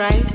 right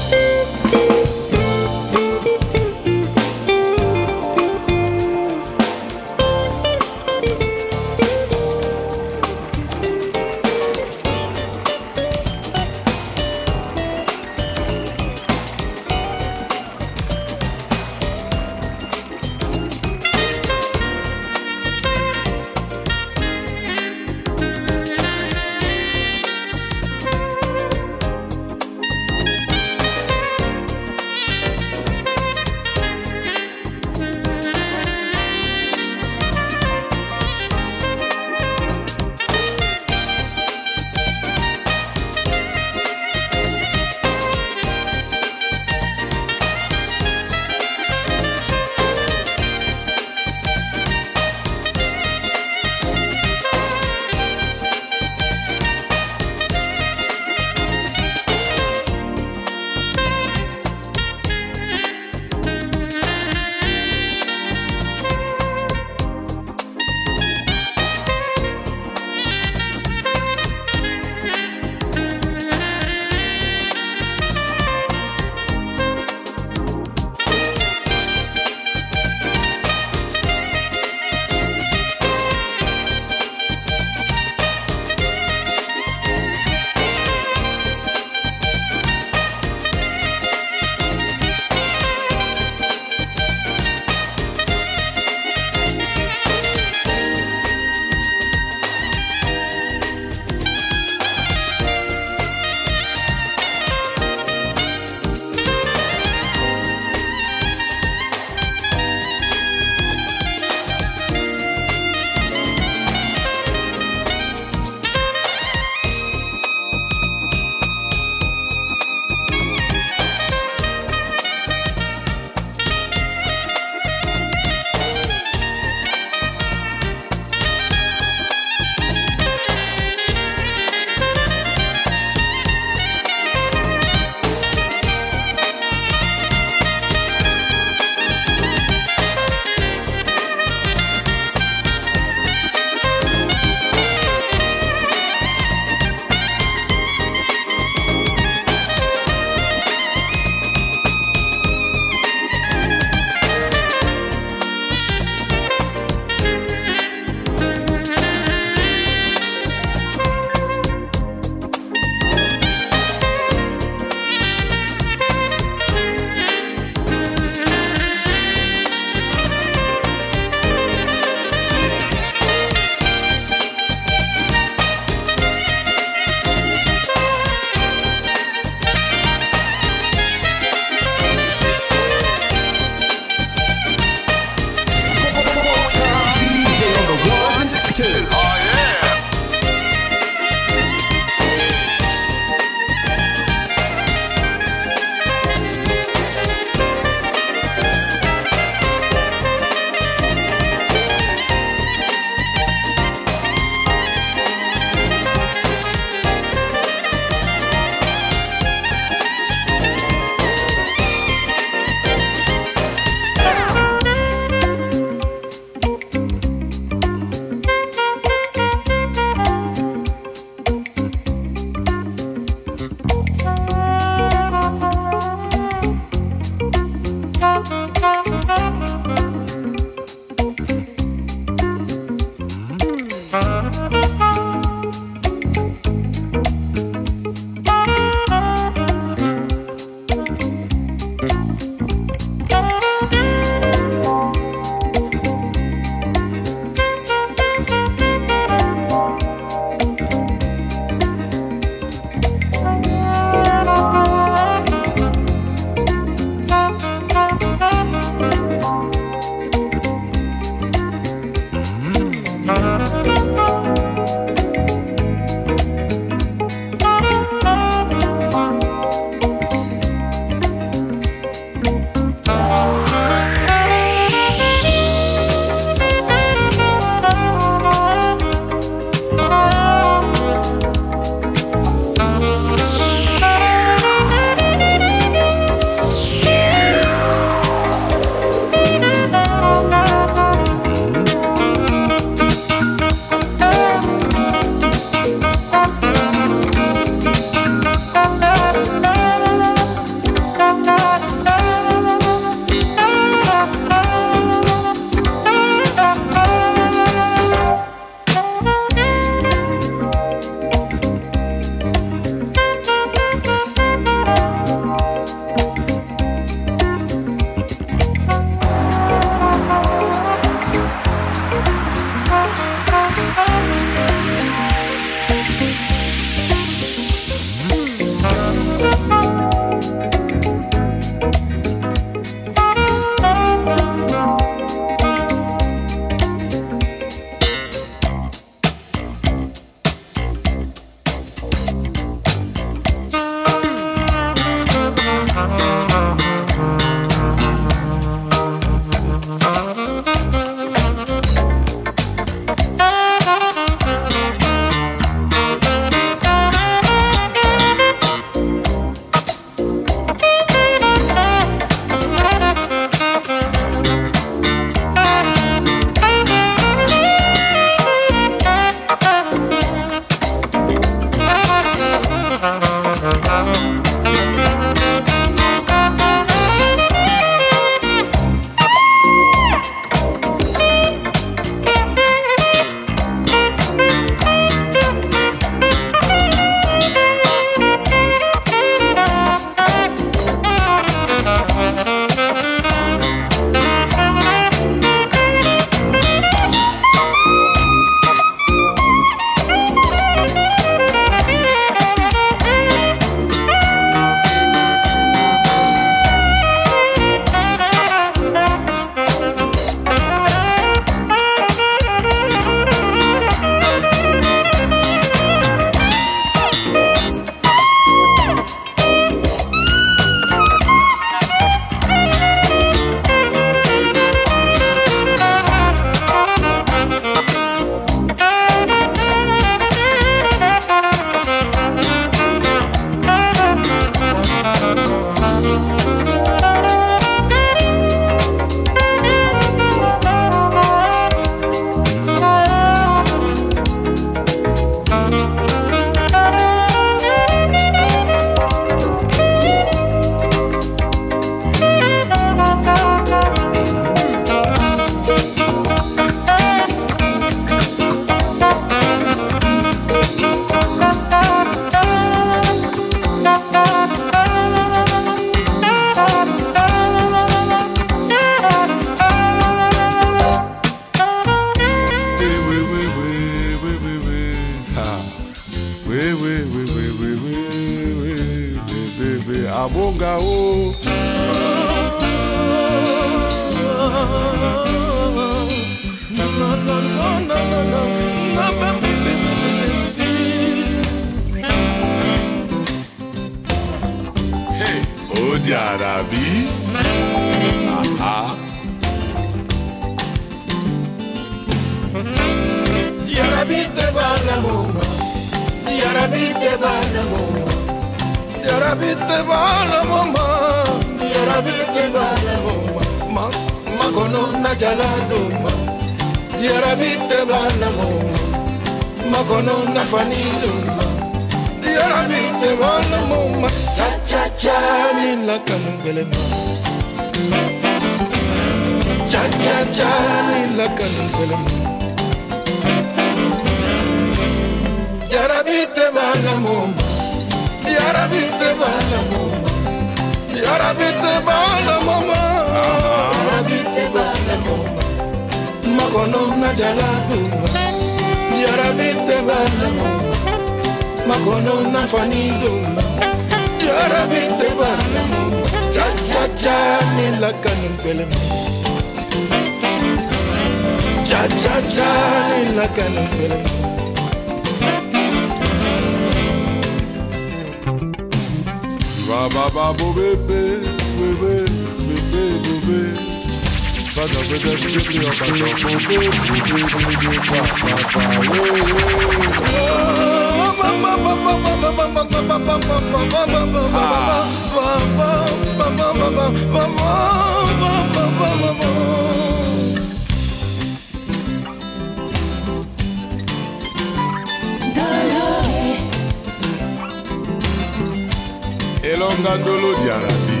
na dolo diara bi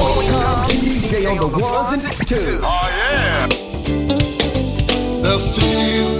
Overcome DJ on the ones and twos. Oh yeah. There's still